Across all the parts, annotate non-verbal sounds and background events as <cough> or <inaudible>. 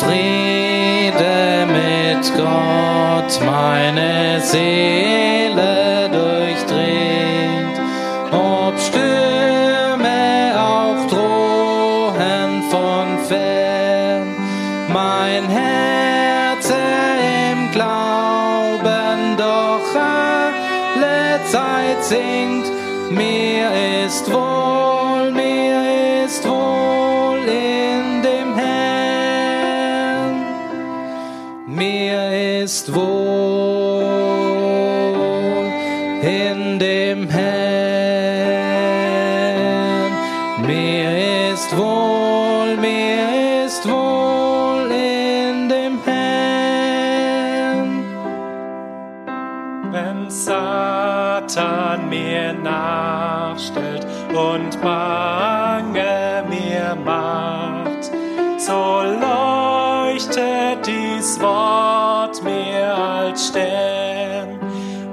Friede mit Gott meine Seele Wort mir als Stern.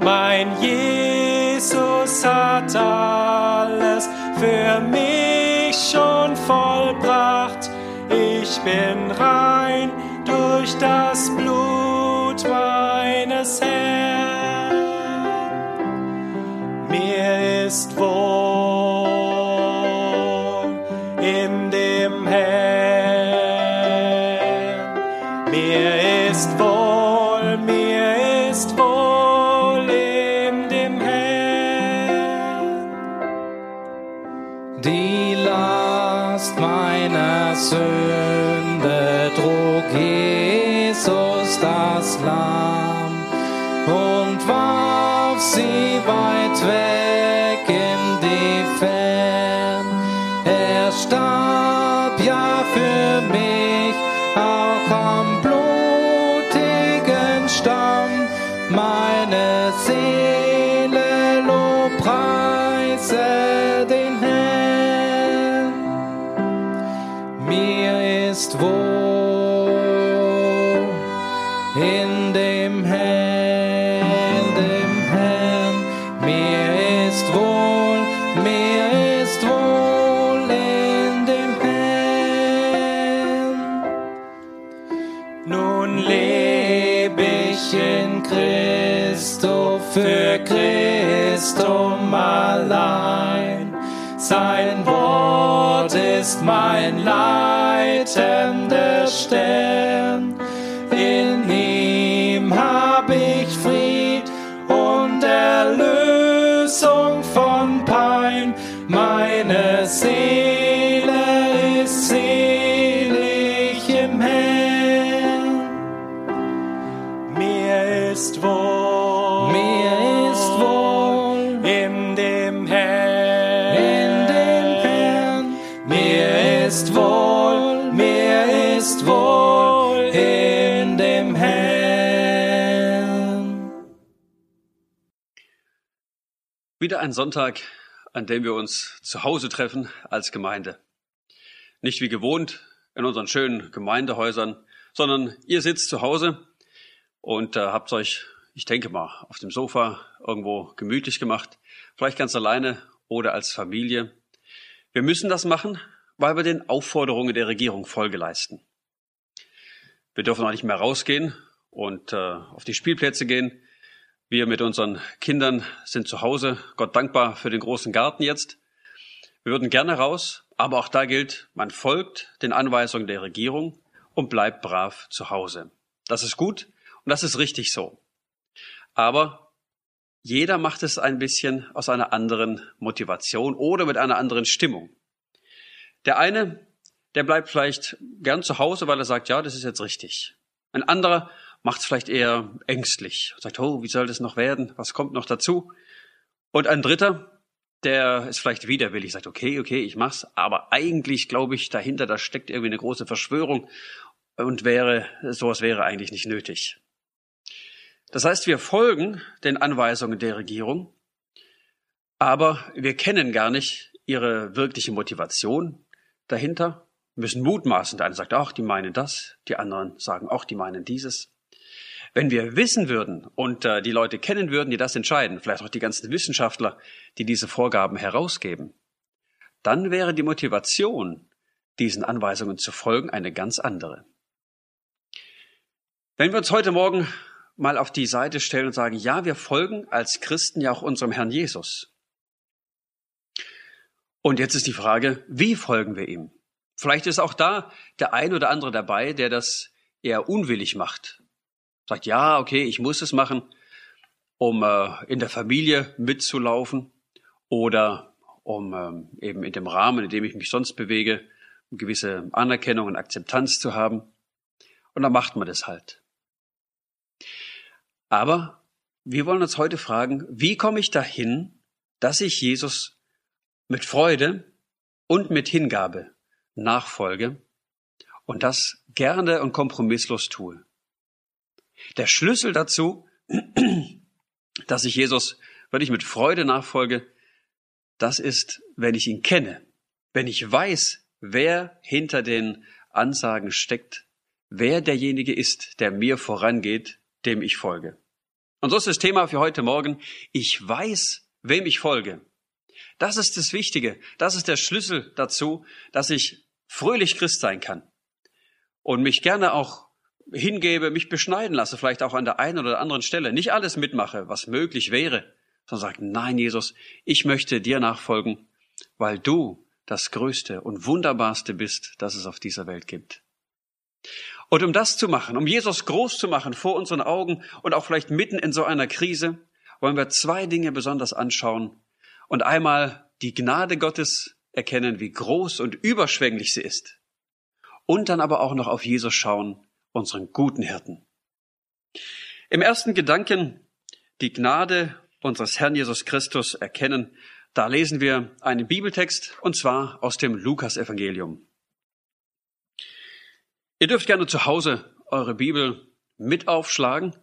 Mein Jesus hat alles für mich schon vollbracht. Ich bin rein durch das Blut meines Herrn. Ist wohl in dem Herrn, dem Herrn. Mir ist wohl, mir ist wohl in dem Herrn. Nun leb ich in Christo, für Christum allein. Sein Wort ist mein leitender Wieder ein Sonntag, an dem wir uns zu Hause treffen als Gemeinde. Nicht wie gewohnt in unseren schönen Gemeindehäusern, sondern ihr sitzt zu Hause und äh, habt euch, ich denke mal, auf dem Sofa irgendwo gemütlich gemacht, vielleicht ganz alleine oder als Familie. Wir müssen das machen, weil wir den Aufforderungen der Regierung Folge leisten. Wir dürfen auch nicht mehr rausgehen und äh, auf die Spielplätze gehen. Wir mit unseren Kindern sind zu Hause, Gott dankbar für den großen Garten jetzt. Wir würden gerne raus, aber auch da gilt, man folgt den Anweisungen der Regierung und bleibt brav zu Hause. Das ist gut und das ist richtig so. Aber jeder macht es ein bisschen aus einer anderen Motivation oder mit einer anderen Stimmung. Der eine, der bleibt vielleicht gern zu Hause, weil er sagt, ja, das ist jetzt richtig. Ein anderer macht es vielleicht eher ängstlich, sagt, oh, wie soll das noch werden? Was kommt noch dazu? Und ein dritter, der ist vielleicht widerwillig, sagt, okay, okay, ich mach's, aber eigentlich glaube ich, dahinter, da steckt irgendwie eine große Verschwörung und wäre, sowas wäre eigentlich nicht nötig. Das heißt, wir folgen den Anweisungen der Regierung, aber wir kennen gar nicht ihre wirkliche Motivation dahinter, müssen mutmaßen. Der eine sagt, ach, die meinen das, die anderen sagen, auch die meinen dieses. Wenn wir wissen würden und äh, die Leute kennen würden, die das entscheiden, vielleicht auch die ganzen Wissenschaftler, die diese Vorgaben herausgeben, dann wäre die Motivation, diesen Anweisungen zu folgen, eine ganz andere. Wenn wir uns heute Morgen mal auf die Seite stellen und sagen, ja, wir folgen als Christen ja auch unserem Herrn Jesus. Und jetzt ist die Frage, wie folgen wir ihm? Vielleicht ist auch da der ein oder andere dabei, der das eher unwillig macht. Sagt, ja, okay, ich muss es machen, um äh, in der Familie mitzulaufen oder um ähm, eben in dem Rahmen, in dem ich mich sonst bewege, eine gewisse Anerkennung und Akzeptanz zu haben. Und dann macht man das halt. Aber wir wollen uns heute fragen, wie komme ich dahin, dass ich Jesus mit Freude und mit Hingabe nachfolge und das gerne und kompromisslos tue. Der Schlüssel dazu, <clears throat> dass ich Jesus wirklich mit Freude nachfolge, das ist, wenn ich ihn kenne, wenn ich weiß, wer hinter den Ansagen steckt, wer derjenige ist, der mir vorangeht, dem ich folge. Und so ist das Thema für heute Morgen. Ich weiß, wem ich folge. Das ist das Wichtige. Das ist der Schlüssel dazu, dass ich fröhlich Christ sein kann und mich gerne auch hingebe, mich beschneiden lasse, vielleicht auch an der einen oder anderen Stelle, nicht alles mitmache, was möglich wäre, sondern sage, nein, Jesus, ich möchte dir nachfolgen, weil du das Größte und Wunderbarste bist, das es auf dieser Welt gibt. Und um das zu machen, um Jesus groß zu machen vor unseren Augen und auch vielleicht mitten in so einer Krise, wollen wir zwei Dinge besonders anschauen und einmal die Gnade Gottes erkennen, wie groß und überschwänglich sie ist. Und dann aber auch noch auf Jesus schauen, unseren guten Hirten. Im ersten Gedanken die Gnade unseres Herrn Jesus Christus erkennen, da lesen wir einen Bibeltext und zwar aus dem Lukasevangelium. Ihr dürft gerne zu Hause eure Bibel mit aufschlagen.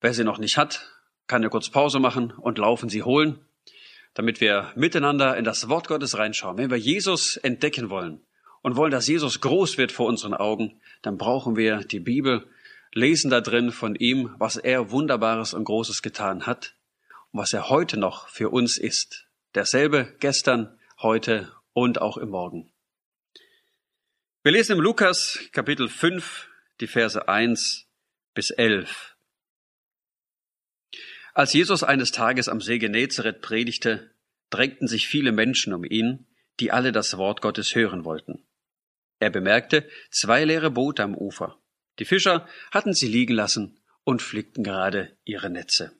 Wer sie noch nicht hat, kann ja kurz Pause machen und laufen sie holen, damit wir miteinander in das Wort Gottes reinschauen. Wenn wir Jesus entdecken wollen und wollen, dass Jesus groß wird vor unseren Augen, dann brauchen wir die Bibel, lesen da drin von ihm, was er Wunderbares und Großes getan hat und was er heute noch für uns ist. Derselbe gestern, heute und auch im Morgen. Wir lesen im Lukas Kapitel 5 die Verse 1 bis 11. Als Jesus eines Tages am See Genezareth predigte, drängten sich viele Menschen um ihn, die alle das Wort Gottes hören wollten. Er bemerkte zwei leere Boote am Ufer. Die Fischer hatten sie liegen lassen und flickten gerade ihre Netze.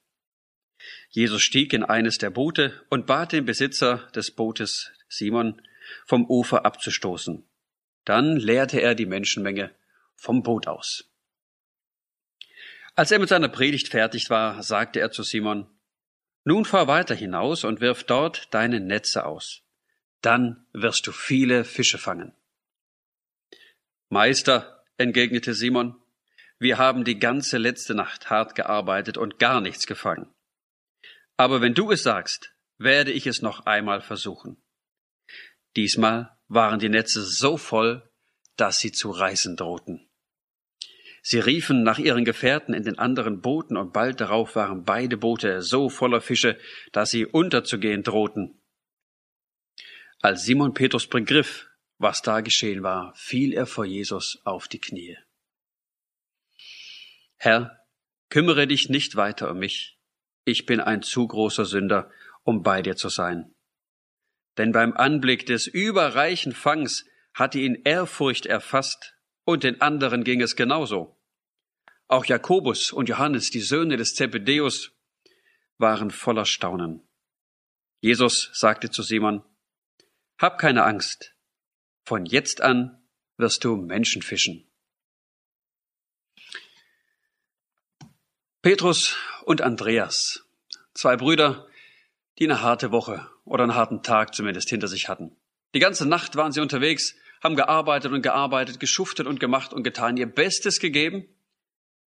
Jesus stieg in eines der Boote und bat den Besitzer des Bootes, Simon, vom Ufer abzustoßen. Dann leerte er die Menschenmenge vom Boot aus. Als er mit seiner Predigt fertig war, sagte er zu Simon, Nun fahr weiter hinaus und wirf dort deine Netze aus. Dann wirst du viele Fische fangen. Meister, entgegnete Simon, wir haben die ganze letzte Nacht hart gearbeitet und gar nichts gefangen. Aber wenn du es sagst, werde ich es noch einmal versuchen. Diesmal waren die Netze so voll, dass sie zu reißen drohten. Sie riefen nach ihren Gefährten in den anderen Booten, und bald darauf waren beide Boote so voller Fische, dass sie unterzugehen drohten. Als Simon Petrus begriff, was da geschehen war, fiel er vor Jesus auf die Knie. Herr, kümmere dich nicht weiter um mich. Ich bin ein zu großer Sünder, um bei dir zu sein denn beim Anblick des überreichen Fangs hatte ihn Ehrfurcht erfasst, und den anderen ging es genauso. Auch Jakobus und Johannes, die Söhne des Zebedeus, waren voller Staunen. Jesus sagte zu Simon, Hab keine Angst, von jetzt an wirst du Menschen fischen. Petrus und Andreas, zwei Brüder, die eine harte Woche oder einen harten Tag zumindest hinter sich hatten. Die ganze Nacht waren sie unterwegs, haben gearbeitet und gearbeitet, geschuftet und gemacht und getan, ihr Bestes gegeben,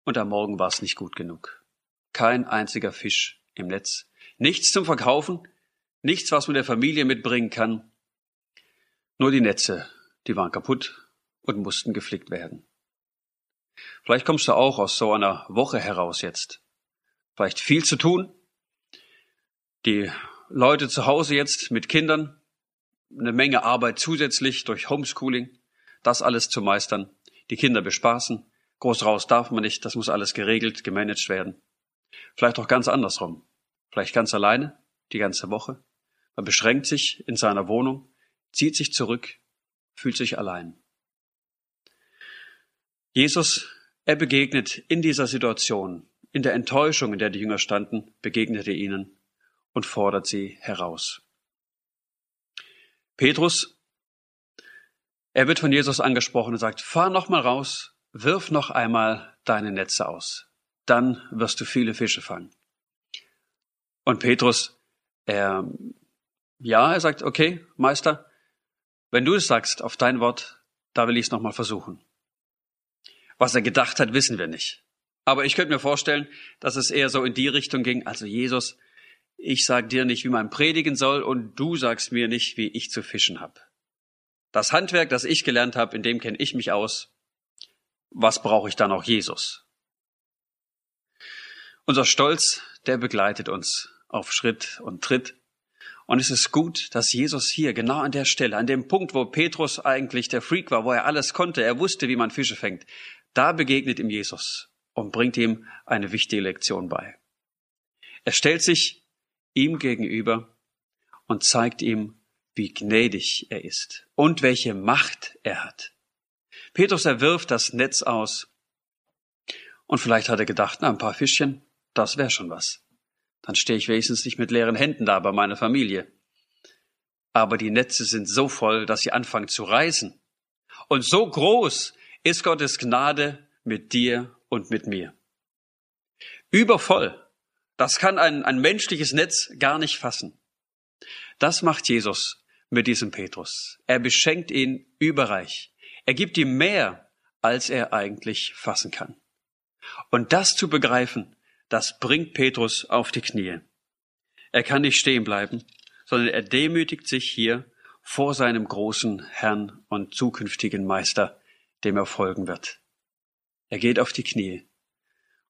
und am Morgen war es nicht gut genug. Kein einziger Fisch im Netz, nichts zum Verkaufen, nichts, was man der Familie mitbringen kann. Nur die Netze, die waren kaputt und mussten geflickt werden. Vielleicht kommst du auch aus so einer Woche heraus jetzt. Vielleicht viel zu tun, die Leute zu Hause jetzt mit Kindern, eine Menge Arbeit zusätzlich durch Homeschooling, das alles zu meistern, die Kinder bespaßen, Groß raus darf man nicht, das muss alles geregelt, gemanagt werden. Vielleicht auch ganz andersrum. Vielleicht ganz alleine, die ganze Woche. Man beschränkt sich in seiner Wohnung, zieht sich zurück, fühlt sich allein. Jesus, er begegnet in dieser Situation, in der Enttäuschung, in der die Jünger standen, begegnet er ihnen und fordert sie heraus. Petrus, er wird von Jesus angesprochen und sagt, fahr noch mal raus, wirf noch einmal deine Netze aus. Dann wirst du viele Fische fangen. Und Petrus, er, ja, er sagt, okay, Meister, wenn du es sagst, auf dein Wort, da will ich es nochmal versuchen. Was er gedacht hat, wissen wir nicht. Aber ich könnte mir vorstellen, dass es eher so in die Richtung ging, also Jesus, ich sag dir nicht, wie man predigen soll und du sagst mir nicht, wie ich zu fischen hab. Das Handwerk, das ich gelernt habe, in dem kenne ich mich aus. Was brauche ich dann auch Jesus? Unser Stolz, der begleitet uns auf Schritt und Tritt. Und es ist gut, dass Jesus hier genau an der Stelle, an dem Punkt, wo Petrus eigentlich der Freak war, wo er alles konnte, er wusste, wie man Fische fängt, da begegnet ihm Jesus und bringt ihm eine wichtige Lektion bei. Er stellt sich ihm gegenüber und zeigt ihm, wie gnädig er ist und welche Macht er hat. Petrus erwirft das Netz aus und vielleicht hat er gedacht, na, ein paar Fischchen, das wäre schon was. Dann stehe ich wenigstens nicht mit leeren Händen da bei meiner Familie. Aber die Netze sind so voll, dass sie anfangen zu reißen. Und so groß ist Gottes Gnade mit dir und mit mir. Übervoll. Das kann ein, ein menschliches Netz gar nicht fassen. Das macht Jesus mit diesem Petrus. Er beschenkt ihn überreich. Er gibt ihm mehr, als er eigentlich fassen kann. Und das zu begreifen, das bringt Petrus auf die Knie. Er kann nicht stehen bleiben, sondern er demütigt sich hier vor seinem großen Herrn und zukünftigen Meister, dem er folgen wird. Er geht auf die Knie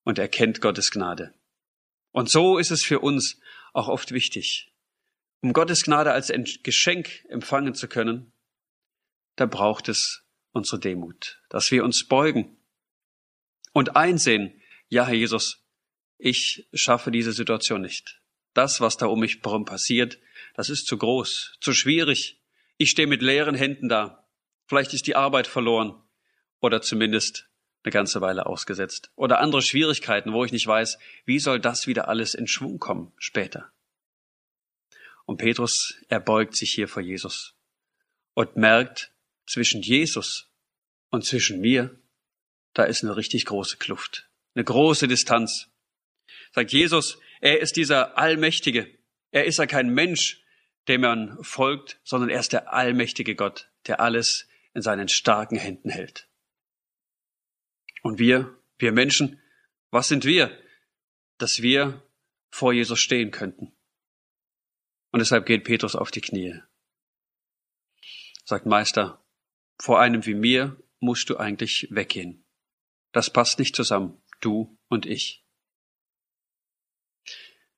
und erkennt Gottes Gnade. Und so ist es für uns auch oft wichtig. Um Gottes Gnade als Geschenk empfangen zu können, da braucht es unsere Demut, dass wir uns beugen und einsehen, ja, Herr Jesus, ich schaffe diese Situation nicht. Das, was da um mich herum passiert, das ist zu groß, zu schwierig. Ich stehe mit leeren Händen da. Vielleicht ist die Arbeit verloren oder zumindest eine ganze Weile ausgesetzt. Oder andere Schwierigkeiten, wo ich nicht weiß, wie soll das wieder alles in Schwung kommen später. Und Petrus, er beugt sich hier vor Jesus und merkt, zwischen Jesus und zwischen mir, da ist eine richtig große Kluft, eine große Distanz sagt Jesus, er ist dieser Allmächtige. Er ist ja kein Mensch, dem man folgt, sondern er ist der allmächtige Gott, der alles in seinen starken Händen hält. Und wir, wir Menschen, was sind wir, dass wir vor Jesus stehen könnten? Und deshalb geht Petrus auf die Knie. Sagt Meister, vor einem wie mir musst du eigentlich weggehen. Das passt nicht zusammen, du und ich.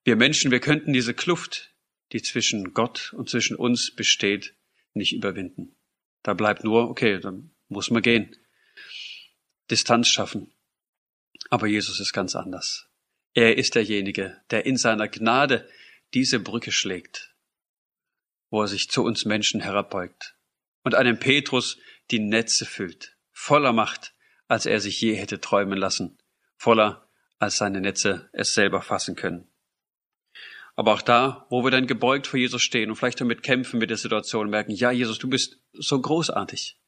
Wir Menschen, wir könnten diese Kluft, die zwischen Gott und zwischen uns besteht, nicht überwinden. Da bleibt nur, okay, dann muss man gehen. Distanz schaffen. Aber Jesus ist ganz anders. Er ist derjenige, der in seiner Gnade diese Brücke schlägt, wo er sich zu uns Menschen herabbeugt und einem Petrus die Netze füllt, voller Macht, als er sich je hätte träumen lassen, voller, als seine Netze es selber fassen können. Aber auch da, wo wir dann gebeugt vor Jesus stehen und vielleicht damit kämpfen mit der Situation, merken, ja, Jesus, du bist so großartig,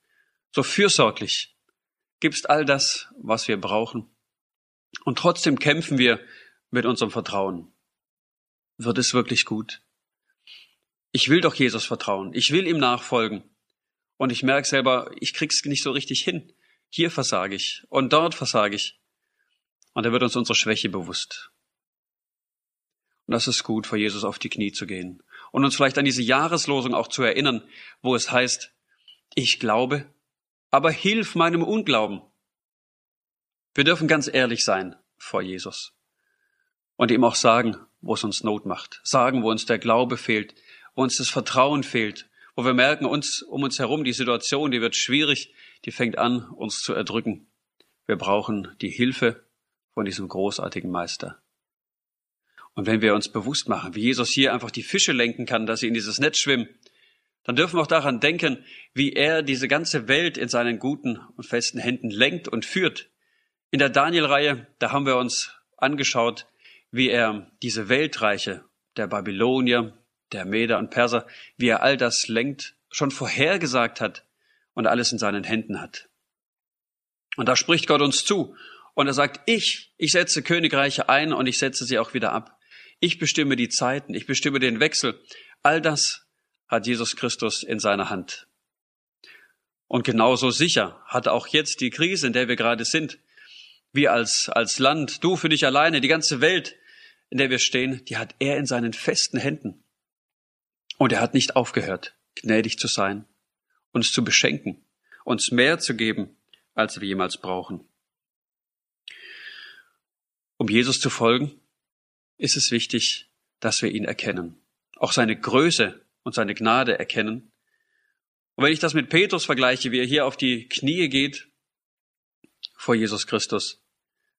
so fürsorglich, gibst all das, was wir brauchen. Und trotzdem kämpfen wir mit unserem Vertrauen. Wird es wirklich gut? Ich will doch Jesus vertrauen. Ich will ihm nachfolgen. Und ich merke selber, ich krieg's nicht so richtig hin. Hier versage ich und dort versage ich. Und da wird uns unsere Schwäche bewusst. Und das ist gut, vor Jesus auf die Knie zu gehen. Und uns vielleicht an diese Jahreslosung auch zu erinnern, wo es heißt, ich glaube, aber hilf meinem Unglauben. Wir dürfen ganz ehrlich sein vor Jesus und ihm auch sagen, wo es uns Not macht, sagen, wo uns der Glaube fehlt, wo uns das Vertrauen fehlt, wo wir merken, uns um uns herum die Situation, die wird schwierig, die fängt an, uns zu erdrücken. Wir brauchen die Hilfe von diesem großartigen Meister. Und wenn wir uns bewusst machen, wie Jesus hier einfach die Fische lenken kann, dass sie in dieses Netz schwimmen, dann dürfen wir auch daran denken, wie er diese ganze Welt in seinen guten und festen Händen lenkt und führt. In der Daniel-Reihe, da haben wir uns angeschaut, wie er diese Weltreiche der Babylonier, der Meder und Perser, wie er all das lenkt, schon vorhergesagt hat und alles in seinen Händen hat. Und da spricht Gott uns zu und er sagt, ich, ich setze Königreiche ein und ich setze sie auch wieder ab. Ich bestimme die Zeiten, ich bestimme den Wechsel. All das hat Jesus Christus in seiner Hand. Und genauso sicher hat auch jetzt die Krise, in der wir gerade sind, wir als, als Land, du für dich alleine, die ganze Welt, in der wir stehen, die hat er in seinen festen Händen. Und er hat nicht aufgehört, gnädig zu sein, uns zu beschenken, uns mehr zu geben, als wir jemals brauchen. Um Jesus zu folgen, ist es wichtig, dass wir ihn erkennen, auch seine Größe und seine Gnade erkennen. Und wenn ich das mit Petrus vergleiche, wie er hier auf die Knie geht vor Jesus Christus,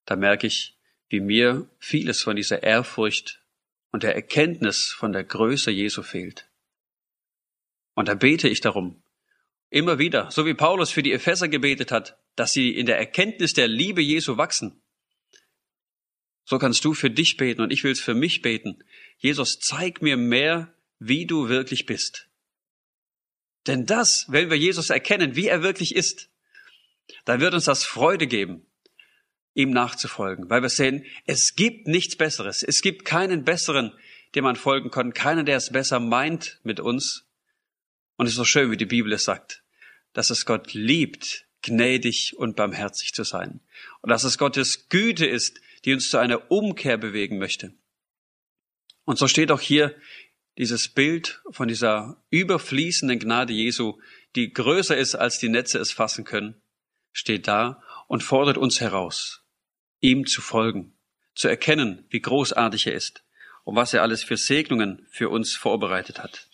da merke ich, wie mir vieles von dieser Ehrfurcht und der Erkenntnis von der Größe Jesu fehlt. Und da bete ich darum, immer wieder, so wie Paulus für die Epheser gebetet hat, dass sie in der Erkenntnis der Liebe Jesu wachsen. So kannst du für dich beten und ich will es für mich beten. Jesus, zeig mir mehr, wie du wirklich bist. Denn das, wenn wir Jesus erkennen, wie er wirklich ist, dann wird uns das Freude geben, ihm nachzufolgen, weil wir sehen, es gibt nichts Besseres. Es gibt keinen besseren, dem man folgen kann, keiner, der es besser meint mit uns. Und es ist so schön, wie die Bibel es sagt, dass es Gott liebt, gnädig und barmherzig zu sein. Und dass es Gottes Güte ist, die uns zu einer Umkehr bewegen möchte. Und so steht auch hier dieses Bild von dieser überfließenden Gnade Jesu, die größer ist, als die Netze es fassen können, steht da und fordert uns heraus ihm zu folgen, zu erkennen, wie großartig er ist und was er alles für Segnungen für uns vorbereitet hat.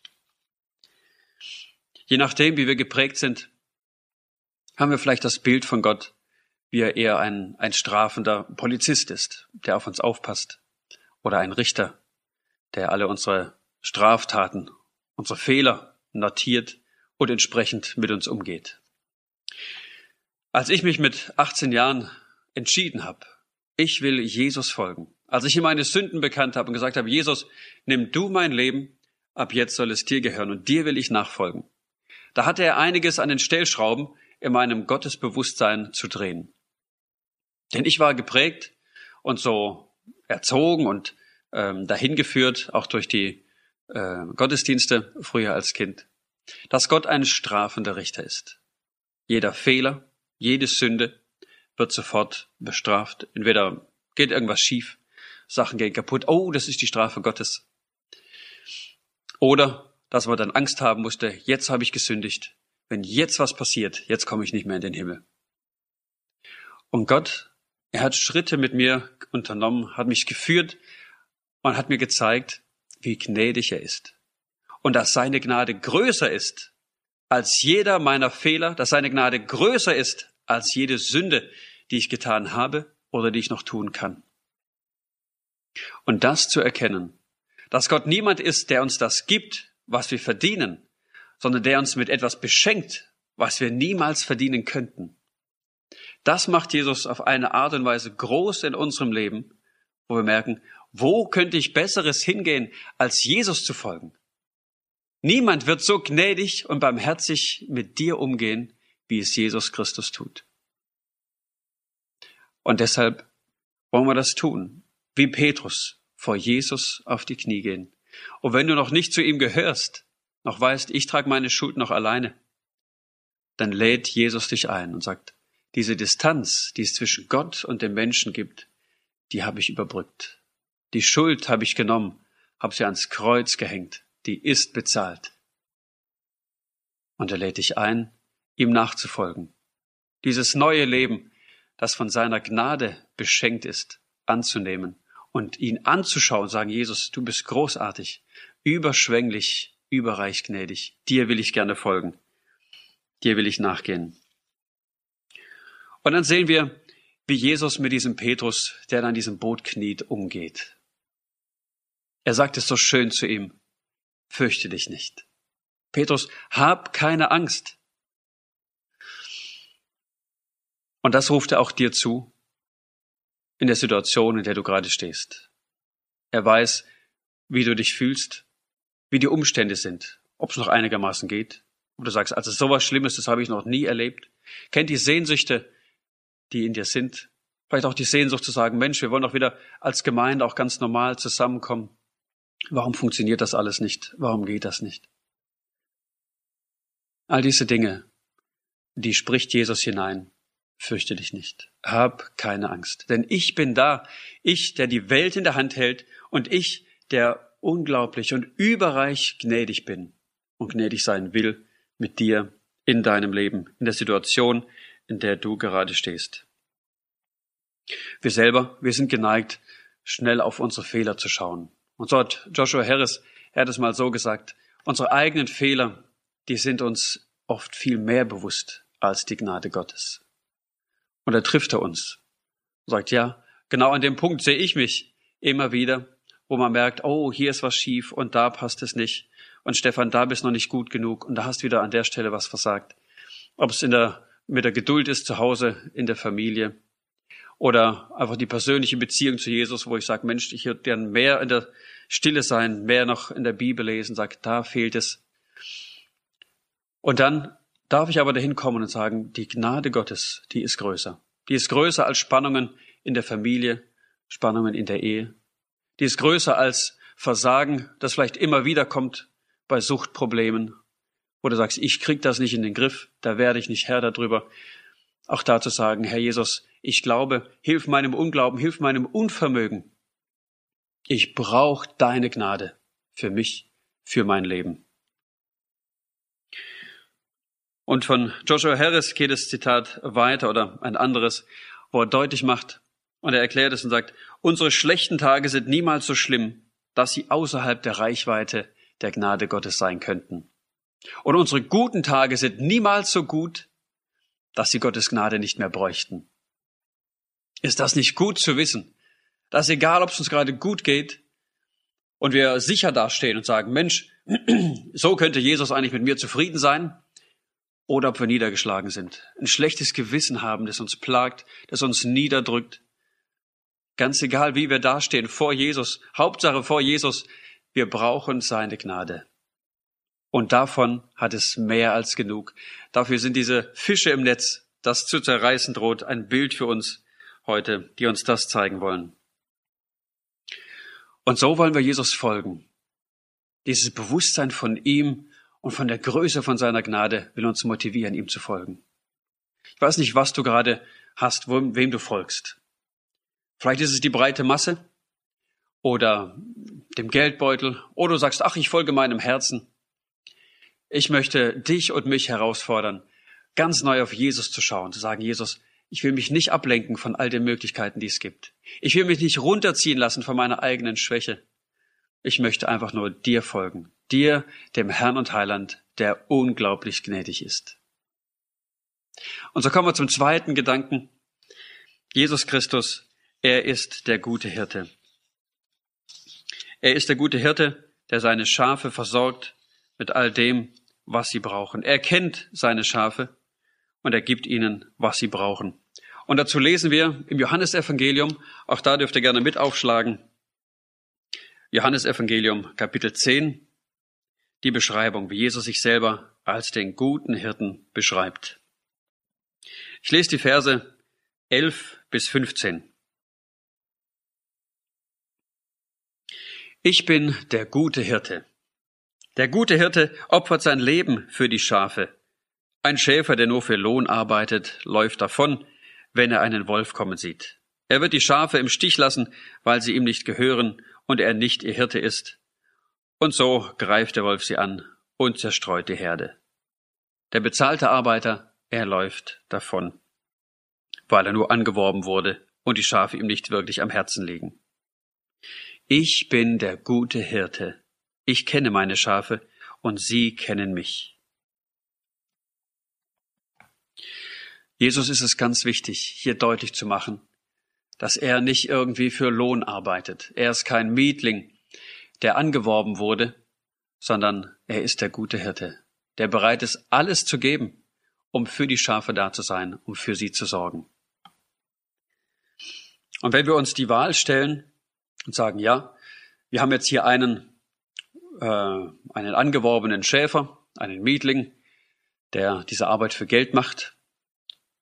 Je nachdem, wie wir geprägt sind, haben wir vielleicht das Bild von Gott, wie er eher ein, ein strafender Polizist ist, der auf uns aufpasst, oder ein Richter, der alle unsere Straftaten, unsere Fehler notiert und entsprechend mit uns umgeht. Als ich mich mit 18 Jahren entschieden habe, ich will Jesus folgen. Als ich ihm meine Sünden bekannt habe und gesagt habe, Jesus, nimm du mein Leben, ab jetzt soll es dir gehören und dir will ich nachfolgen. Da hatte er einiges an den Stellschrauben in meinem Gottesbewusstsein zu drehen. Denn ich war geprägt und so erzogen und ähm, dahin geführt, auch durch die äh, Gottesdienste früher als Kind, dass Gott ein strafender Richter ist. Jeder Fehler, jede Sünde wird sofort bestraft. Entweder geht irgendwas schief, Sachen gehen kaputt, oh, das ist die Strafe Gottes. Oder dass man dann Angst haben musste, jetzt habe ich gesündigt. Wenn jetzt was passiert, jetzt komme ich nicht mehr in den Himmel. Und Gott, er hat Schritte mit mir unternommen, hat mich geführt und hat mir gezeigt, wie gnädig er ist. Und dass seine Gnade größer ist als jeder meiner Fehler, dass seine Gnade größer ist als jede Sünde, die ich getan habe oder die ich noch tun kann. Und das zu erkennen, dass Gott niemand ist, der uns das gibt, was wir verdienen, sondern der uns mit etwas beschenkt, was wir niemals verdienen könnten. Das macht Jesus auf eine Art und Weise groß in unserem Leben, wo wir merken, wo könnte ich Besseres hingehen, als Jesus zu folgen? Niemand wird so gnädig und barmherzig mit dir umgehen, wie es Jesus Christus tut. Und deshalb wollen wir das tun, wie Petrus vor Jesus auf die Knie gehen. Und wenn du noch nicht zu ihm gehörst, noch weißt, ich trage meine Schuld noch alleine, dann lädt Jesus dich ein und sagt, diese Distanz, die es zwischen Gott und dem Menschen gibt, die habe ich überbrückt. Die Schuld habe ich genommen, habe sie ans Kreuz gehängt, die ist bezahlt. Und er lädt dich ein, ihm nachzufolgen. Dieses neue Leben, das von seiner Gnade beschenkt ist, anzunehmen und ihn anzuschauen, sagen, Jesus, du bist großartig, überschwänglich, überreich gnädig, dir will ich gerne folgen, dir will ich nachgehen. Und dann sehen wir, wie Jesus mit diesem Petrus, der an diesem Boot kniet, umgeht. Er sagt es so schön zu ihm, fürchte dich nicht. Petrus, hab keine Angst. Und das ruft er auch dir zu, in der Situation, in der du gerade stehst. Er weiß, wie du dich fühlst, wie die Umstände sind, ob es noch einigermaßen geht. Und du sagst, also sowas Schlimmes, das habe ich noch nie erlebt. Kennt die Sehnsüchte, die in dir sind. Vielleicht auch die Sehnsucht zu sagen, Mensch, wir wollen doch wieder als Gemeinde auch ganz normal zusammenkommen. Warum funktioniert das alles nicht? Warum geht das nicht? All diese Dinge, die spricht Jesus hinein. Fürchte dich nicht. Hab keine Angst. Denn ich bin da. Ich, der die Welt in der Hand hält und ich, der unglaublich und überreich gnädig bin und gnädig sein will mit dir in deinem Leben, in der Situation, in der du gerade stehst. Wir selber, wir sind geneigt, schnell auf unsere Fehler zu schauen. Und so hat Joshua Harris, er hat es mal so gesagt, unsere eigenen Fehler, die sind uns oft viel mehr bewusst als die Gnade Gottes. Und da trifft er uns. Sagt, ja, genau an dem Punkt sehe ich mich immer wieder, wo man merkt, oh, hier ist was schief und da passt es nicht. Und Stefan, da bist noch nicht gut genug und da hast wieder an der Stelle was versagt. Ob es in der, mit der Geduld ist zu Hause, in der Familie oder einfach die persönliche Beziehung zu Jesus, wo ich sage, Mensch, ich würde gern mehr in der Stille sein, mehr noch in der Bibel lesen, sage, da fehlt es. Und dann darf ich aber dahin kommen und sagen, die Gnade Gottes, die ist größer. Die ist größer als Spannungen in der Familie, Spannungen in der Ehe. Die ist größer als Versagen, das vielleicht immer wieder kommt bei Suchtproblemen, du sagst, ich krieg das nicht in den Griff, da werde ich nicht Herr darüber. Auch da zu sagen, Herr Jesus, ich glaube, hilf meinem Unglauben, hilf meinem Unvermögen. Ich brauche deine Gnade für mich, für mein Leben. Und von Joshua Harris geht das Zitat weiter oder ein anderes, wo er deutlich macht und er erklärt es und sagt, unsere schlechten Tage sind niemals so schlimm, dass sie außerhalb der Reichweite der Gnade Gottes sein könnten. Und unsere guten Tage sind niemals so gut, dass sie Gottes Gnade nicht mehr bräuchten. Ist das nicht gut zu wissen, dass egal, ob es uns gerade gut geht und wir sicher dastehen und sagen, Mensch, <clears throat> so könnte Jesus eigentlich mit mir zufrieden sein, oder ob wir niedergeschlagen sind, ein schlechtes Gewissen haben, das uns plagt, das uns niederdrückt. Ganz egal, wie wir dastehen vor Jesus, Hauptsache vor Jesus, wir brauchen seine Gnade. Und davon hat es mehr als genug. Dafür sind diese Fische im Netz, das zu zerreißen droht, ein Bild für uns heute, die uns das zeigen wollen. Und so wollen wir Jesus folgen. Dieses Bewusstsein von ihm und von der Größe von seiner Gnade will uns motivieren, ihm zu folgen. Ich weiß nicht, was du gerade hast, wem du folgst. Vielleicht ist es die breite Masse oder dem Geldbeutel oder du sagst, ach, ich folge meinem Herzen. Ich möchte dich und mich herausfordern, ganz neu auf Jesus zu schauen, zu sagen, Jesus, ich will mich nicht ablenken von all den Möglichkeiten, die es gibt. Ich will mich nicht runterziehen lassen von meiner eigenen Schwäche. Ich möchte einfach nur dir folgen, dir, dem Herrn und Heiland, der unglaublich gnädig ist. Und so kommen wir zum zweiten Gedanken. Jesus Christus, er ist der gute Hirte. Er ist der gute Hirte, der seine Schafe versorgt mit all dem, was sie brauchen. Er kennt seine Schafe und er gibt ihnen, was sie brauchen. Und dazu lesen wir im Johannesevangelium, auch da dürft ihr gerne mit aufschlagen, Johannesevangelium Kapitel 10, die Beschreibung, wie Jesus sich selber als den guten Hirten beschreibt. Ich lese die Verse 11 bis 15. Ich bin der gute Hirte. Der gute Hirte opfert sein Leben für die Schafe. Ein Schäfer, der nur für Lohn arbeitet, läuft davon, wenn er einen Wolf kommen sieht. Er wird die Schafe im Stich lassen, weil sie ihm nicht gehören und er nicht ihr Hirte ist. Und so greift der Wolf sie an und zerstreut die Herde. Der bezahlte Arbeiter, er läuft davon, weil er nur angeworben wurde und die Schafe ihm nicht wirklich am Herzen liegen. Ich bin der gute Hirte. Ich kenne meine Schafe und sie kennen mich. Jesus ist es ganz wichtig, hier deutlich zu machen, dass er nicht irgendwie für Lohn arbeitet. Er ist kein Mietling, der angeworben wurde, sondern er ist der gute Hirte, der bereit ist, alles zu geben, um für die Schafe da zu sein, um für sie zu sorgen. Und wenn wir uns die Wahl stellen und sagen, ja, wir haben jetzt hier einen, äh, einen angeworbenen Schäfer, einen Mietling, der diese Arbeit für Geld macht,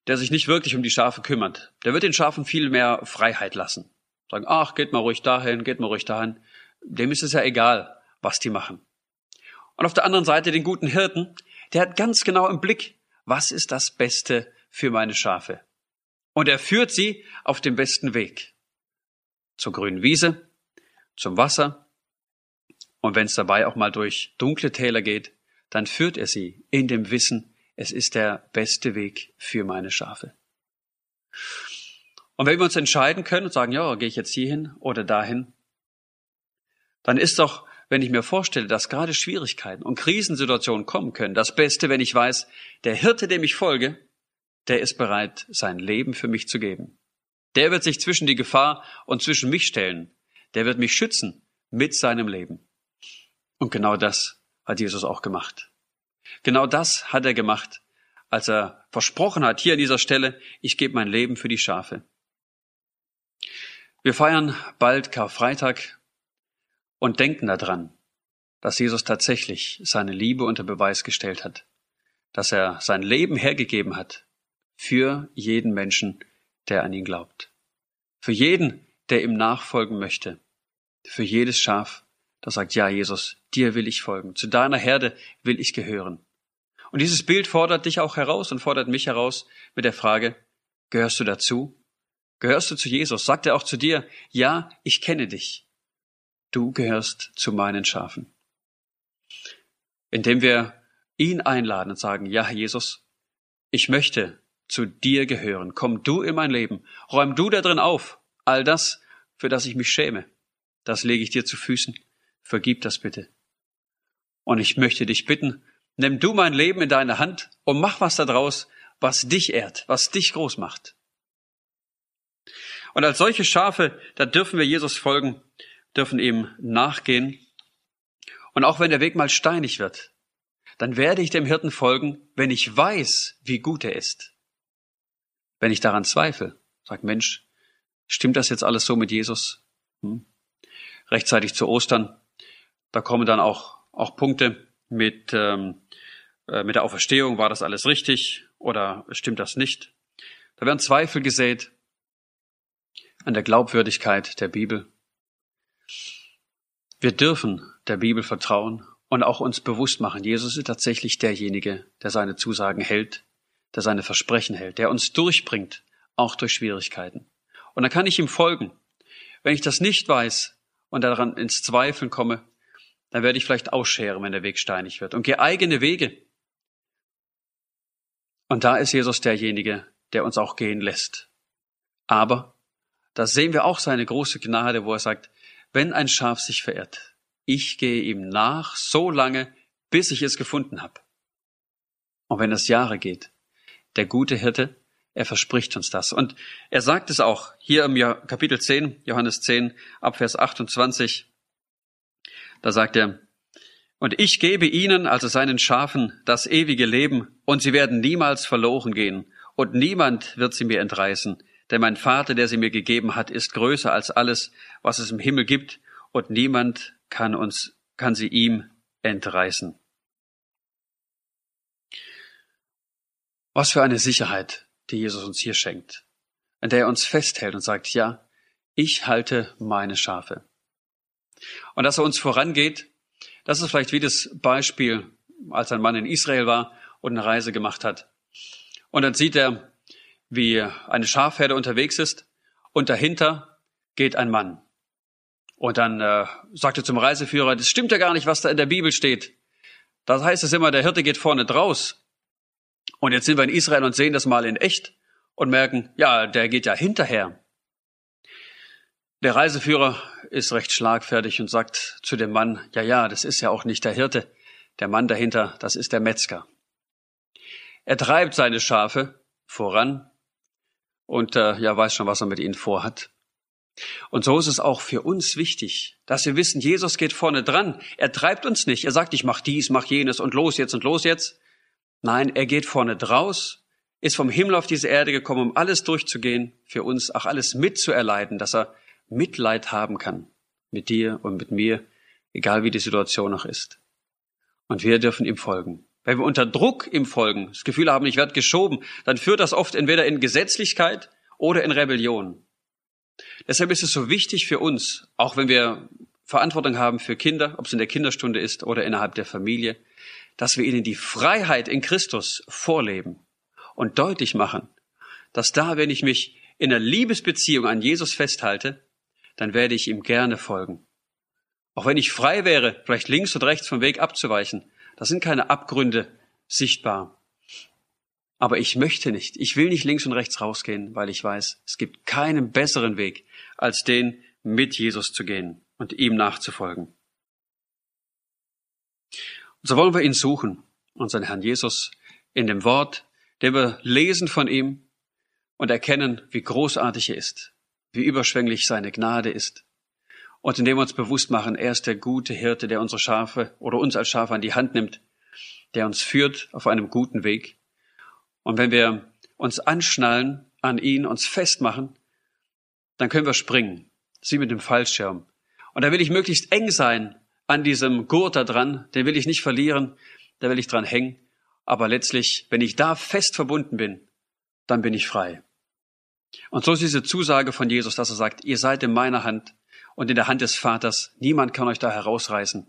der sich nicht wirklich um die Schafe kümmert. Der wird den Schafen viel mehr Freiheit lassen. Sagen, ach, geht mal ruhig dahin, geht mal ruhig dahin. Dem ist es ja egal, was die machen. Und auf der anderen Seite den guten Hirten, der hat ganz genau im Blick, was ist das Beste für meine Schafe. Und er führt sie auf dem besten Weg. Zur grünen Wiese, zum Wasser. Und wenn es dabei auch mal durch dunkle Täler geht, dann führt er sie in dem Wissen, es ist der beste Weg für meine Schafe. Und wenn wir uns entscheiden können und sagen, ja, gehe ich jetzt hierhin oder dahin, dann ist doch, wenn ich mir vorstelle, dass gerade Schwierigkeiten und Krisensituationen kommen können, das Beste, wenn ich weiß, der Hirte, dem ich folge, der ist bereit, sein Leben für mich zu geben. Der wird sich zwischen die Gefahr und zwischen mich stellen. Der wird mich schützen mit seinem Leben. Und genau das hat Jesus auch gemacht. Genau das hat er gemacht, als er versprochen hat, hier an dieser Stelle, ich gebe mein Leben für die Schafe. Wir feiern bald Karfreitag und denken daran, dass Jesus tatsächlich seine Liebe unter Beweis gestellt hat, dass er sein Leben hergegeben hat für jeden Menschen, der an ihn glaubt, für jeden, der ihm nachfolgen möchte, für jedes Schaf, das sagt, ja, Jesus, dir will ich folgen, zu deiner Herde will ich gehören. Und dieses Bild fordert dich auch heraus und fordert mich heraus mit der Frage, gehörst du dazu? Gehörst du zu Jesus? Sagt er auch zu dir, ja, ich kenne dich. Du gehörst zu meinen Schafen. Indem wir ihn einladen und sagen, ja, Jesus, ich möchte zu dir gehören. Komm du in mein Leben. Räum du da drin auf. All das, für das ich mich schäme. Das lege ich dir zu Füßen. Vergib das bitte. Und ich möchte dich bitten, nimm du mein Leben in deine Hand und mach was daraus, was dich ehrt, was dich groß macht. Und als solche Schafe, da dürfen wir Jesus folgen, dürfen ihm nachgehen. Und auch wenn der Weg mal steinig wird, dann werde ich dem Hirten folgen, wenn ich weiß, wie gut er ist. Wenn ich daran zweifle, sag Mensch, stimmt das jetzt alles so mit Jesus? Hm? Rechtzeitig zu Ostern da kommen dann auch, auch Punkte mit, ähm, äh, mit der Auferstehung. War das alles richtig oder stimmt das nicht? Da werden Zweifel gesät an der Glaubwürdigkeit der Bibel. Wir dürfen der Bibel vertrauen und auch uns bewusst machen, Jesus ist tatsächlich derjenige, der seine Zusagen hält, der seine Versprechen hält, der uns durchbringt, auch durch Schwierigkeiten. Und dann kann ich ihm folgen. Wenn ich das nicht weiß und daran ins Zweifeln komme, dann werde ich vielleicht ausscheren, wenn der Weg steinig wird und gehe eigene Wege. Und da ist Jesus derjenige, der uns auch gehen lässt. Aber da sehen wir auch seine große Gnade, wo er sagt, wenn ein Schaf sich verirrt, ich gehe ihm nach so lange, bis ich es gefunden habe. Und wenn es Jahre geht, der gute Hirte, er verspricht uns das. Und er sagt es auch hier im Kapitel 10, Johannes 10, Abvers 28. Da sagt er, und ich gebe ihnen, also seinen Schafen, das ewige Leben, und sie werden niemals verloren gehen, und niemand wird sie mir entreißen, denn mein Vater, der sie mir gegeben hat, ist größer als alles, was es im Himmel gibt, und niemand kann uns, kann sie ihm entreißen. Was für eine Sicherheit, die Jesus uns hier schenkt, an der er uns festhält und sagt, ja, ich halte meine Schafe. Und dass er uns vorangeht, das ist vielleicht wie das Beispiel, als ein Mann in Israel war und eine Reise gemacht hat. Und dann sieht er, wie eine Schafherde unterwegs ist und dahinter geht ein Mann. Und dann äh, sagt er zum Reiseführer, das stimmt ja gar nicht, was da in der Bibel steht. Das heißt es immer, der Hirte geht vorne draus. Und jetzt sind wir in Israel und sehen das mal in echt und merken, ja, der geht ja hinterher. Der Reiseführer ist recht schlagfertig und sagt zu dem Mann, ja, ja, das ist ja auch nicht der Hirte. Der Mann dahinter, das ist der Metzger. Er treibt seine Schafe voran und äh, ja, weiß schon, was er mit ihnen vorhat. Und so ist es auch für uns wichtig, dass wir wissen, Jesus geht vorne dran. Er treibt uns nicht. Er sagt, ich mach dies, mach jenes und los jetzt und los jetzt. Nein, er geht vorne draus, ist vom Himmel auf diese Erde gekommen, um alles durchzugehen, für uns auch alles mitzuerleiden, dass er Mitleid haben kann mit dir und mit mir, egal wie die Situation noch ist. Und wir dürfen ihm folgen. Wenn wir unter Druck ihm folgen, das Gefühl haben, ich werde geschoben, dann führt das oft entweder in Gesetzlichkeit oder in Rebellion. Deshalb ist es so wichtig für uns, auch wenn wir Verantwortung haben für Kinder, ob es in der Kinderstunde ist oder innerhalb der Familie, dass wir ihnen die Freiheit in Christus vorleben und deutlich machen, dass da, wenn ich mich in einer Liebesbeziehung an Jesus festhalte, dann werde ich ihm gerne folgen. Auch wenn ich frei wäre, vielleicht links oder rechts vom Weg abzuweichen, da sind keine Abgründe sichtbar. Aber ich möchte nicht, ich will nicht links und rechts rausgehen, weil ich weiß, es gibt keinen besseren Weg, als den mit Jesus zu gehen und ihm nachzufolgen. Und so wollen wir ihn suchen, unseren Herrn Jesus, in dem Wort, den wir lesen von ihm und erkennen, wie großartig er ist, wie überschwänglich seine Gnade ist. Und indem wir uns bewusst machen, er ist der gute Hirte, der unsere Schafe oder uns als Schafe an die Hand nimmt, der uns führt auf einem guten Weg und wenn wir uns anschnallen an ihn, uns festmachen, dann können wir springen. Sie mit dem Fallschirm. Und da will ich möglichst eng sein an diesem Gurt da dran. Den will ich nicht verlieren. Da will ich dran hängen. Aber letztlich, wenn ich da fest verbunden bin, dann bin ich frei. Und so ist diese Zusage von Jesus, dass er sagt, ihr seid in meiner Hand und in der Hand des Vaters. Niemand kann euch da herausreißen.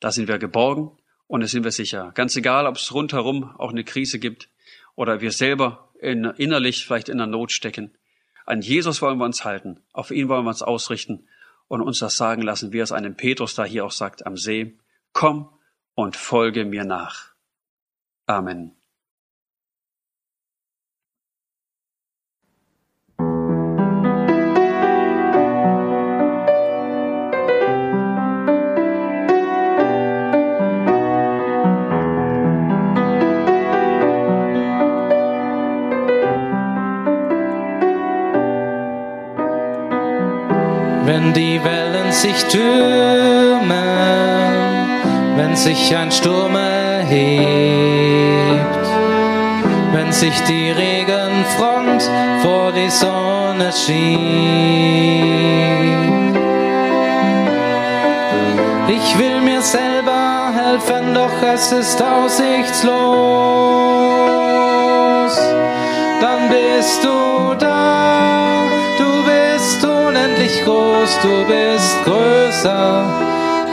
Da sind wir geborgen und da sind wir sicher. Ganz egal, ob es rundherum auch eine Krise gibt oder wir selber in, innerlich vielleicht in der Not stecken. An Jesus wollen wir uns halten, auf ihn wollen wir uns ausrichten und uns das sagen lassen, wie es einem Petrus da hier auch sagt am See. Komm und folge mir nach. Amen. Die Wellen sich türmen, wenn sich ein Sturm erhebt, wenn sich die Regenfront vor die Sonne schiebt. Ich will mir selber helfen, doch es ist aussichtslos. Dann bist du unendlich groß, du bist größer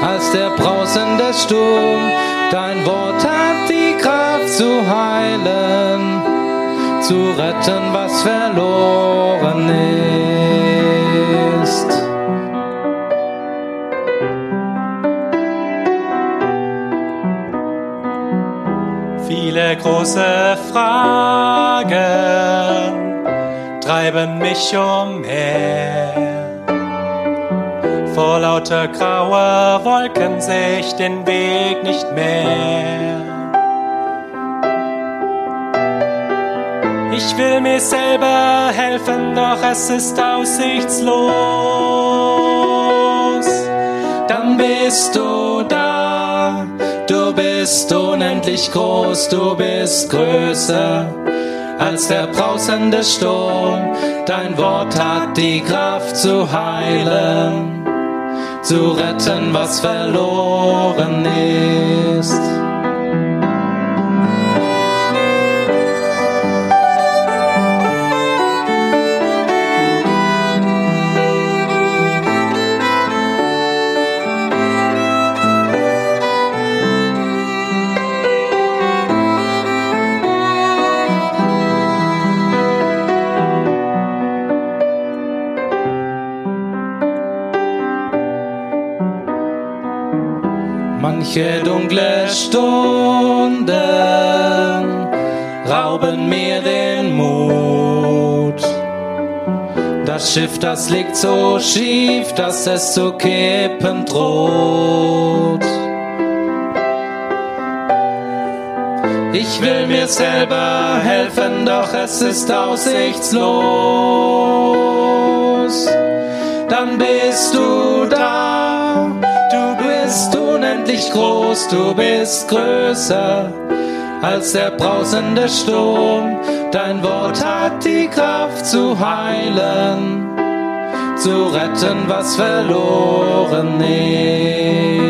als der brausende Sturm. Dein Wort hat die Kraft zu heilen, zu retten, was verloren ist. Viele große Fragen treiben mich umher. Vor lauter grauer Wolken seh ich den Weg nicht mehr. Ich will mir selber helfen, doch es ist aussichtslos. Dann bist du da, du bist unendlich groß, du bist größer als der brausende Sturm. Dein Wort hat die Kraft zu heilen, zu retten, was verloren ist. Manche dunkle Stunden rauben mir den Mut. Das Schiff, das liegt so schief, dass es zu kippen droht. Ich will mir selber helfen, doch es ist aussichtslos. Dann bist du da, unendlich groß, du bist größer als der brausende Sturm. Dein Wort hat die Kraft zu heilen, zu retten, was verloren ist.